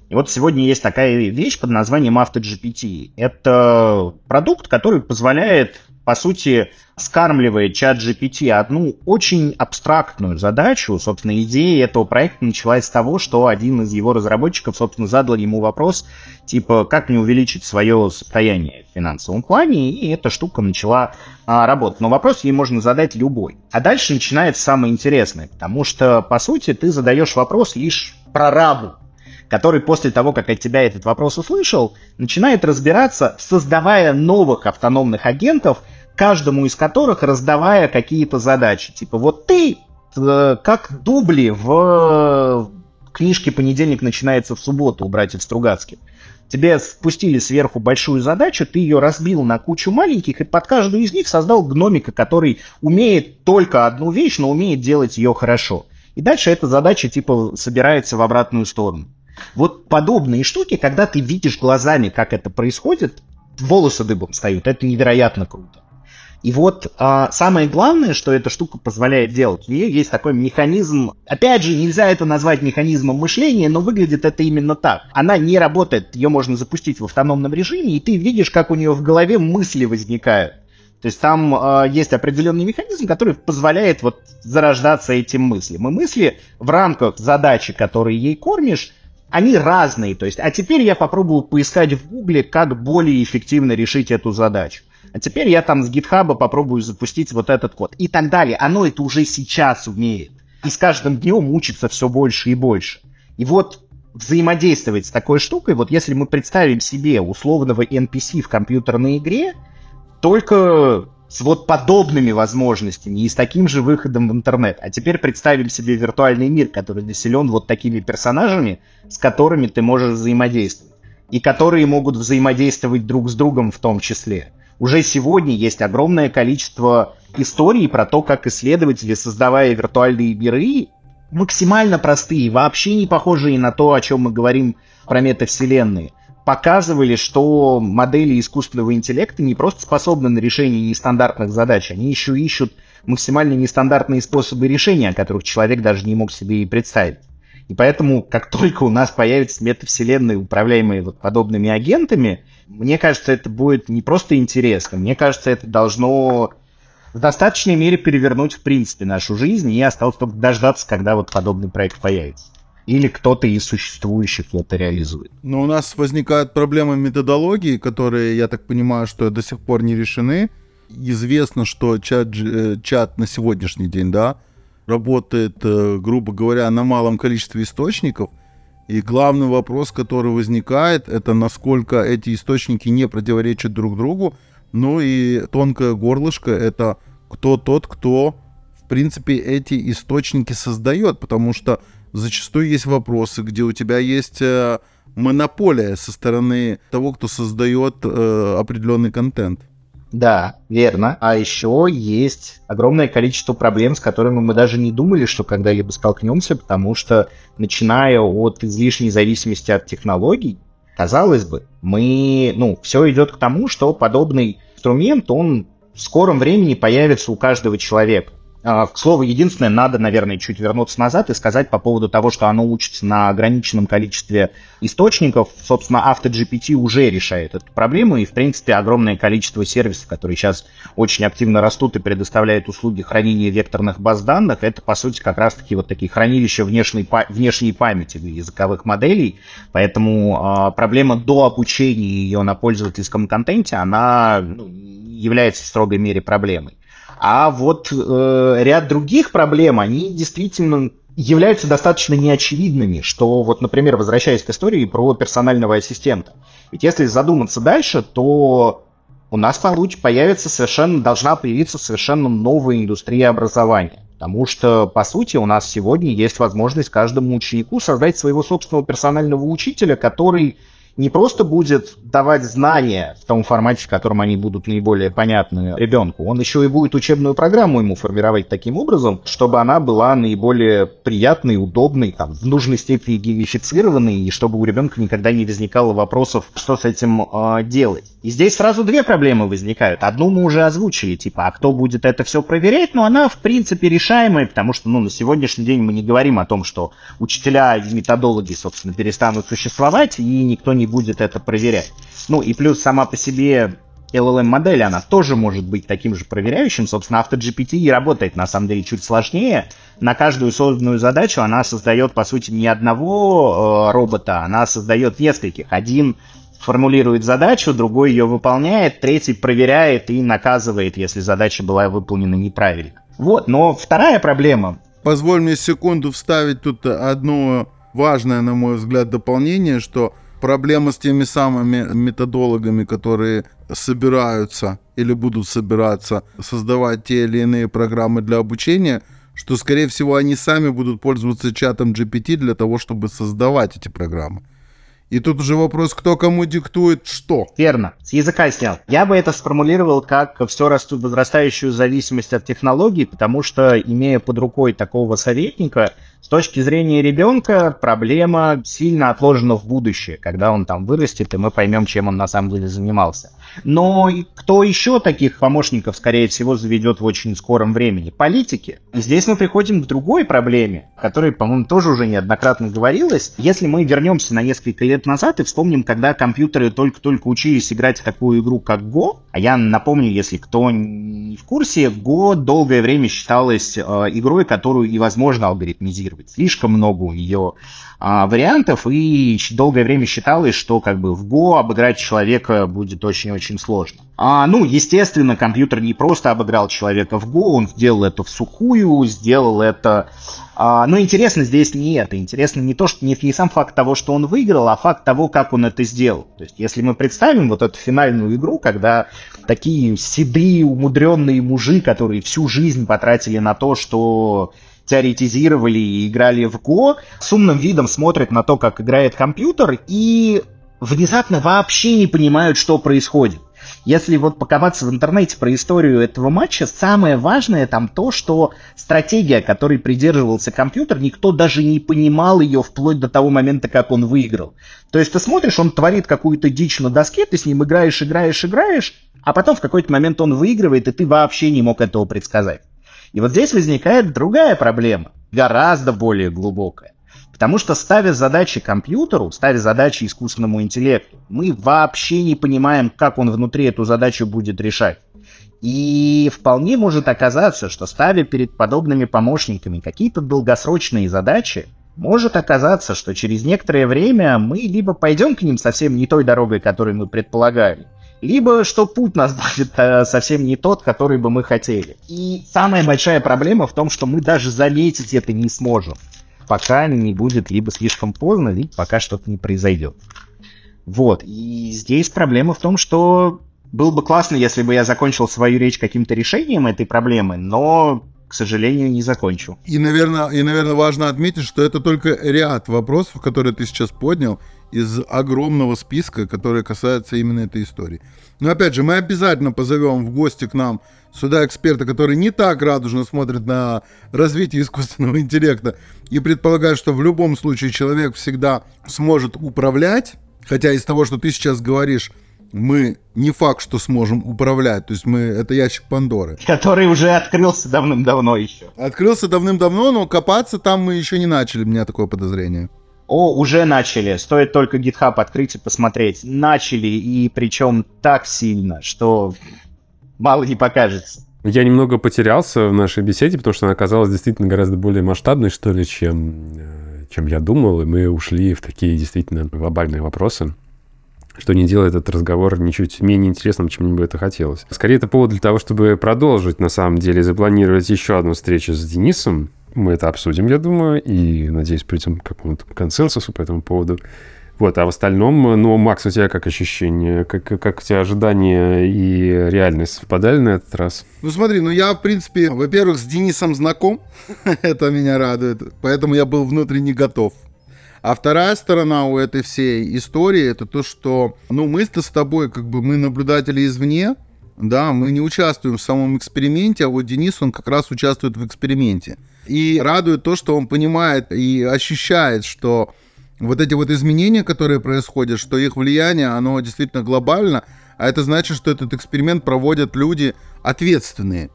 И вот сегодня есть такая вещь под названием AutoGPT. Это продукт, который позволяет по сути, скармливает чат GPT одну очень абстрактную задачу. Собственно, идея этого проекта началась с того, что один из его разработчиков, собственно, задал ему вопрос, типа, как мне увеличить свое состояние в финансовом плане, и эта штука начала а, работать. Но вопрос ей можно задать любой. А дальше начинается самое интересное, потому что, по сути, ты задаешь вопрос лишь прорабу, который после того, как от тебя этот вопрос услышал, начинает разбираться, создавая новых автономных агентов, каждому из которых раздавая какие-то задачи. Типа, вот ты, э, как дубли в книжке «Понедельник начинается в субботу» у братьев Стругацких. Тебе спустили сверху большую задачу, ты ее разбил на кучу маленьких, и под каждую из них создал гномика, который умеет только одну вещь, но умеет делать ее хорошо. И дальше эта задача типа собирается в обратную сторону. Вот подобные штуки, когда ты видишь глазами, как это происходит, волосы дыбом встают. Это невероятно круто. И вот а, самое главное, что эта штука позволяет делать, у нее есть такой механизм, опять же, нельзя это назвать механизмом мышления, но выглядит это именно так. Она не работает, ее можно запустить в автономном режиме, и ты видишь, как у нее в голове мысли возникают. То есть там э, есть определенный механизм, который позволяет вот зарождаться этим мыслям. И мысли в рамках задачи, которые ей кормишь, они разные. То есть, а теперь я попробую поискать в Гугле, как более эффективно решить эту задачу а теперь я там с гитхаба попробую запустить вот этот код и так далее. Оно это уже сейчас умеет. И с каждым днем учится все больше и больше. И вот взаимодействовать с такой штукой, вот если мы представим себе условного NPC в компьютерной игре, только с вот подобными возможностями и с таким же выходом в интернет. А теперь представим себе виртуальный мир, который населен вот такими персонажами, с которыми ты можешь взаимодействовать. И которые могут взаимодействовать друг с другом в том числе. Уже сегодня есть огромное количество историй про то, как исследователи, создавая виртуальные миры, максимально простые, вообще не похожие на то, о чем мы говорим про метавселенные, показывали, что модели искусственного интеллекта не просто способны на решение нестандартных задач, они еще ищут максимально нестандартные способы решения, о которых человек даже не мог себе и представить. И поэтому, как только у нас появятся метавселенные, управляемые вот подобными агентами, мне кажется, это будет не просто интересно, мне кажется, это должно в достаточной мере перевернуть, в принципе, нашу жизнь, и осталось только дождаться, когда вот подобный проект появится. или кто-то из существующих это реализует. Но у нас возникают проблемы методологии, которые, я так понимаю, что до сих пор не решены. Известно, что чат, э, чат на сегодняшний день, да, работает, э, грубо говоря, на малом количестве источников. И главный вопрос, который возникает, это насколько эти источники не противоречат друг другу. Ну и тонкое горлышко — это кто тот, кто, в принципе, эти источники создает, потому что зачастую есть вопросы, где у тебя есть э, монополия со стороны того, кто создает э, определенный контент. Да, верно. А еще есть огромное количество проблем, с которыми мы даже не думали, что когда-либо столкнемся, потому что, начиная от излишней зависимости от технологий, казалось бы, мы, ну, все идет к тому, что подобный инструмент, он в скором времени появится у каждого человека. А, к слову, единственное, надо, наверное, чуть вернуться назад и сказать по поводу того, что оно учится на ограниченном количестве источников. Собственно, AutoGPT уже решает эту проблему, и, в принципе, огромное количество сервисов, которые сейчас очень активно растут и предоставляют услуги хранения векторных баз данных, это, по сути, как раз-таки вот такие хранилища внешней, внешней памяти языковых моделей. Поэтому э, проблема до обучения ее на пользовательском контенте, она ну, является в строгой мере проблемой. А вот э, ряд других проблем, они действительно являются достаточно неочевидными, что вот, например, возвращаясь к истории про персонального ассистента. Ведь если задуматься дальше, то у нас получ появится совершенно, должна появиться совершенно новая индустрия образования. Потому что, по сути, у нас сегодня есть возможность каждому ученику создать своего собственного персонального учителя, который не просто будет давать знания в том формате, в котором они будут наиболее понятны ребенку, он еще и будет учебную программу ему формировать таким образом, чтобы она была наиболее приятной, удобной, там, в нужной степени геймифицированной, и чтобы у ребенка никогда не возникало вопросов, что с этим э, делать. И здесь сразу две проблемы возникают. Одну мы уже озвучили, типа, а кто будет это все проверять? Но она, в принципе, решаемая, потому что, ну, на сегодняшний день мы не говорим о том, что учителя и методологи, собственно, перестанут существовать, и никто не будет это проверять. Ну, и плюс сама по себе LLM-модель, она тоже может быть таким же проверяющим. Собственно, AutoGPT и работает, на самом деле, чуть сложнее. На каждую созданную задачу она создает, по сути, не одного э, робота, она создает нескольких. Один формулирует задачу, другой ее выполняет, третий проверяет и наказывает, если задача была выполнена неправильно. Вот, но вторая проблема. Позволь мне секунду вставить тут одно важное, на мой взгляд, дополнение, что проблема с теми самыми методологами, которые собираются или будут собираться создавать те или иные программы для обучения, что, скорее всего, они сами будут пользоваться чатом GPT для того, чтобы создавать эти программы. И тут уже вопрос, кто кому диктует что. Верно. С языка снял. Я бы это сформулировал как все расту, возрастающую зависимость от технологий, потому что, имея под рукой такого советника, с точки зрения ребенка проблема сильно отложена в будущее, когда он там вырастет, и мы поймем, чем он на самом деле занимался. Но кто еще таких помощников, скорее всего, заведет в очень скором времени? Политики. И здесь мы приходим к другой проблеме, о которой, по-моему, тоже уже неоднократно говорилось. Если мы вернемся на несколько лет назад и вспомним, когда компьютеры только-только учились играть в такую игру, как Go, а я напомню, если кто не в курсе, Go долгое время считалась э, игрой, которую невозможно алгоритмизировать. Слишком много у нее а, вариантов, и долгое время считалось, что как бы в Go обыграть человека будет очень-очень сложно. А, ну, естественно, компьютер не просто обыграл человека в Go, он сделал это в сухую, сделал это... А, но интересно здесь не это. Интересно не то, что не, не сам факт того, что он выиграл, а факт того, как он это сделал. То есть, если мы представим вот эту финальную игру, когда такие седые, умудренные мужи, которые всю жизнь потратили на то, что теоретизировали и играли в Го, с умным видом смотрят на то, как играет компьютер, и внезапно вообще не понимают, что происходит. Если вот покопаться в интернете про историю этого матча, самое важное там то, что стратегия, которой придерживался компьютер, никто даже не понимал ее вплоть до того момента, как он выиграл. То есть ты смотришь, он творит какую-то дичь на доске, ты с ним играешь, играешь, играешь, а потом в какой-то момент он выигрывает, и ты вообще не мог этого предсказать. И вот здесь возникает другая проблема, гораздо более глубокая. Потому что ставя задачи компьютеру, ставя задачи искусственному интеллекту, мы вообще не понимаем, как он внутри эту задачу будет решать. И вполне может оказаться, что ставя перед подобными помощниками какие-то долгосрочные задачи, может оказаться, что через некоторое время мы либо пойдем к ним совсем не той дорогой, которую мы предполагали, либо что путь нас будет э, совсем не тот, который бы мы хотели. И самая большая проблема в том, что мы даже заметить это не сможем, пока не будет либо слишком поздно, либо пока что-то не произойдет. Вот, и здесь проблема в том, что было бы классно, если бы я закончил свою речь каким-то решением этой проблемы, но к сожалению, не закончу. И, наверное, и, наверное, важно отметить, что это только ряд вопросов, которые ты сейчас поднял из огромного списка, которые касаются именно этой истории. Но опять же, мы обязательно позовем в гости к нам сюда эксперта, который не так радужно смотрит на развитие искусственного интеллекта и предполагает, что в любом случае человек всегда сможет управлять, хотя из того, что ты сейчас говоришь, мы не факт, что сможем управлять. То есть мы это ящик Пандоры. Который уже открылся давным-давно еще. Открылся давным-давно, но копаться там мы еще не начали, у меня такое подозрение. О, уже начали. Стоит только GitHub открыть и посмотреть. Начали, и причем так сильно, что мало не покажется. Я немного потерялся в нашей беседе, потому что она оказалась действительно гораздо более масштабной, что ли, чем, э, чем я думал, и мы ушли в такие действительно глобальные вопросы что не делает этот разговор ничуть менее интересным, чем мне бы это хотелось. Скорее, это повод для того, чтобы продолжить, на самом деле, запланировать еще одну встречу с Денисом. Мы это обсудим, я думаю, и, надеюсь, придем к какому-то консенсусу по этому поводу. Вот, а в остальном, ну, Макс, у тебя как ощущение? Как, как у тебя ожидания и реальность совпадали на этот раз? Ну, смотри, ну я, в принципе, во-первых, с Денисом знаком, это меня радует, поэтому я был внутренне готов. А вторая сторона у этой всей истории это то, что, ну, мы-то с тобой, как бы, мы наблюдатели извне, да, мы не участвуем в самом эксперименте, а вот Денис, он как раз участвует в эксперименте. И радует то, что он понимает и ощущает, что вот эти вот изменения, которые происходят, что их влияние, оно действительно глобально, а это значит, что этот эксперимент проводят люди ответственные.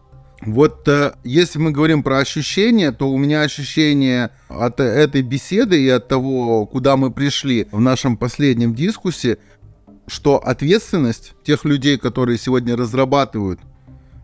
Вот э, если мы говорим про ощущения, то у меня ощущение от этой беседы и от того, куда мы пришли в нашем последнем дискуссии, что ответственность тех людей, которые сегодня разрабатывают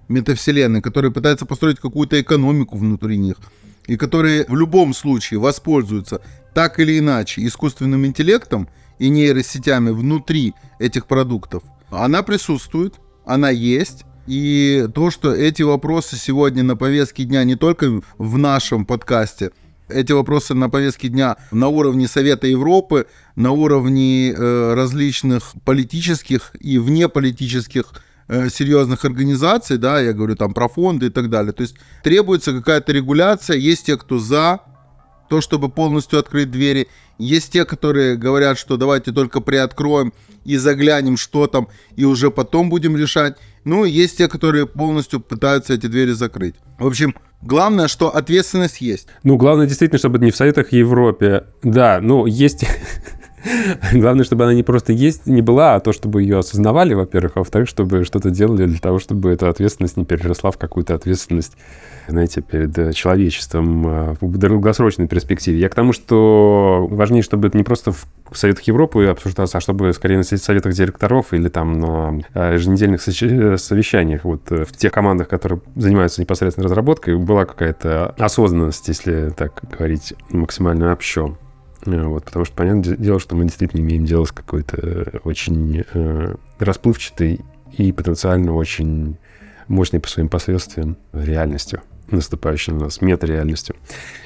метавселенные, которые пытаются построить какую-то экономику внутри них, и которые в любом случае воспользуются так или иначе искусственным интеллектом и нейросетями внутри этих продуктов, она присутствует, она есть, и то, что эти вопросы сегодня на повестке дня не только в нашем подкасте, эти вопросы на повестке дня на уровне Совета Европы, на уровне э, различных политических и внеполитических э, серьезных организаций, да, я говорю там про фонды и так далее. То есть требуется какая-то регуляция, есть те, кто за то, чтобы полностью открыть двери, есть те, которые говорят, что давайте только приоткроем и заглянем, что там, и уже потом будем решать. Ну, есть те, которые полностью пытаются эти двери закрыть. В общем, главное, что ответственность есть. Ну, главное действительно, чтобы не в Советах Европе. Да, ну, есть... Главное, чтобы она не просто есть, не была, а то, чтобы ее осознавали, во-первых, а во-вторых, чтобы что-то делали для того, чтобы эта ответственность не переросла в какую-то ответственность знаете, перед э, человечеством э, в долгосрочной перспективе. Я к тому, что важнее, чтобы это не просто в Советах Европы обсуждалось, а чтобы скорее на советах директоров или там на э, еженедельных совещаниях, вот в тех командах, которые занимаются непосредственно разработкой, была какая-то осознанность, если так говорить, максимально общо. Вот, потому что, понятное дело, что мы действительно имеем дело с какой-то очень э, расплывчатой и потенциально очень мощной по своим последствиям реальностью наступающей на нас метареальностью.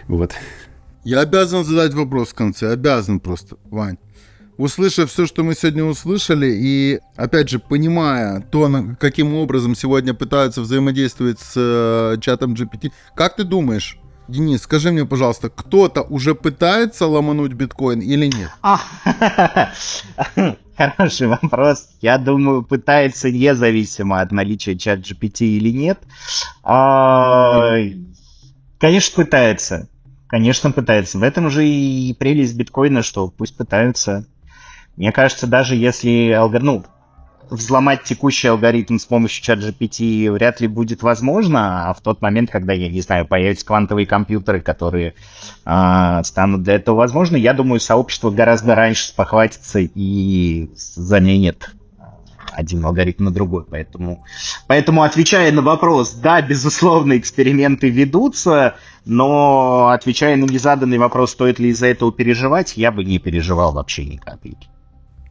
Вот. Я обязан задать вопрос в конце, обязан просто, Вань. Услышав все, что мы сегодня услышали, и, опять же, понимая то, каким образом сегодня пытаются взаимодействовать с э, чатом GPT, как ты думаешь, Денис, скажи мне, пожалуйста, кто-то уже пытается ломануть биткоин или нет? А, хороший вопрос. Я думаю, пытается независимо от наличия чат GPT или нет. А, конечно, пытается. Конечно, пытается. В этом же и прелесть биткоина, что пусть пытаются. Мне кажется, даже если ну, взломать текущий алгоритм с помощью чат GPT вряд ли будет возможно, а в тот момент, когда, я не знаю, появятся квантовые компьютеры, которые э, станут для этого возможны, я думаю, сообщество гораздо раньше спохватится и за ней нет один алгоритм на другой. Поэтому, поэтому отвечая на вопрос, да, безусловно, эксперименты ведутся, но отвечая на незаданный вопрос, стоит ли из-за этого переживать, я бы не переживал вообще ни капельки.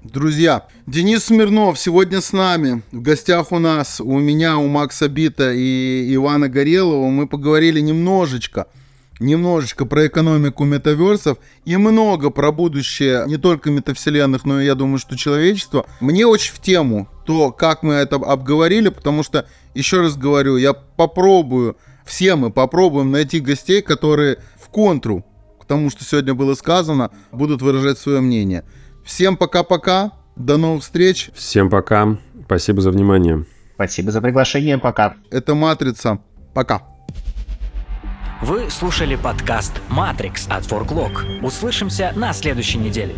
Друзья, Денис Смирнов сегодня с нами. В гостях у нас, у меня, у Макса Бита и Ивана Горелова. Мы поговорили немножечко, немножечко про экономику метаверсов и много про будущее не только метавселенных, но и я думаю, что человечества. Мне очень в тему то, как мы это обговорили, потому что, еще раз говорю, я попробую, все мы попробуем найти гостей, которые в контру к тому, что сегодня было сказано, будут выражать свое мнение. Всем пока-пока. До новых встреч. Всем пока. Спасибо за внимание. Спасибо за приглашение. Пока. Это «Матрица». Пока. Вы слушали подкаст «Матрикс» от Forklog. Услышимся на следующей неделе.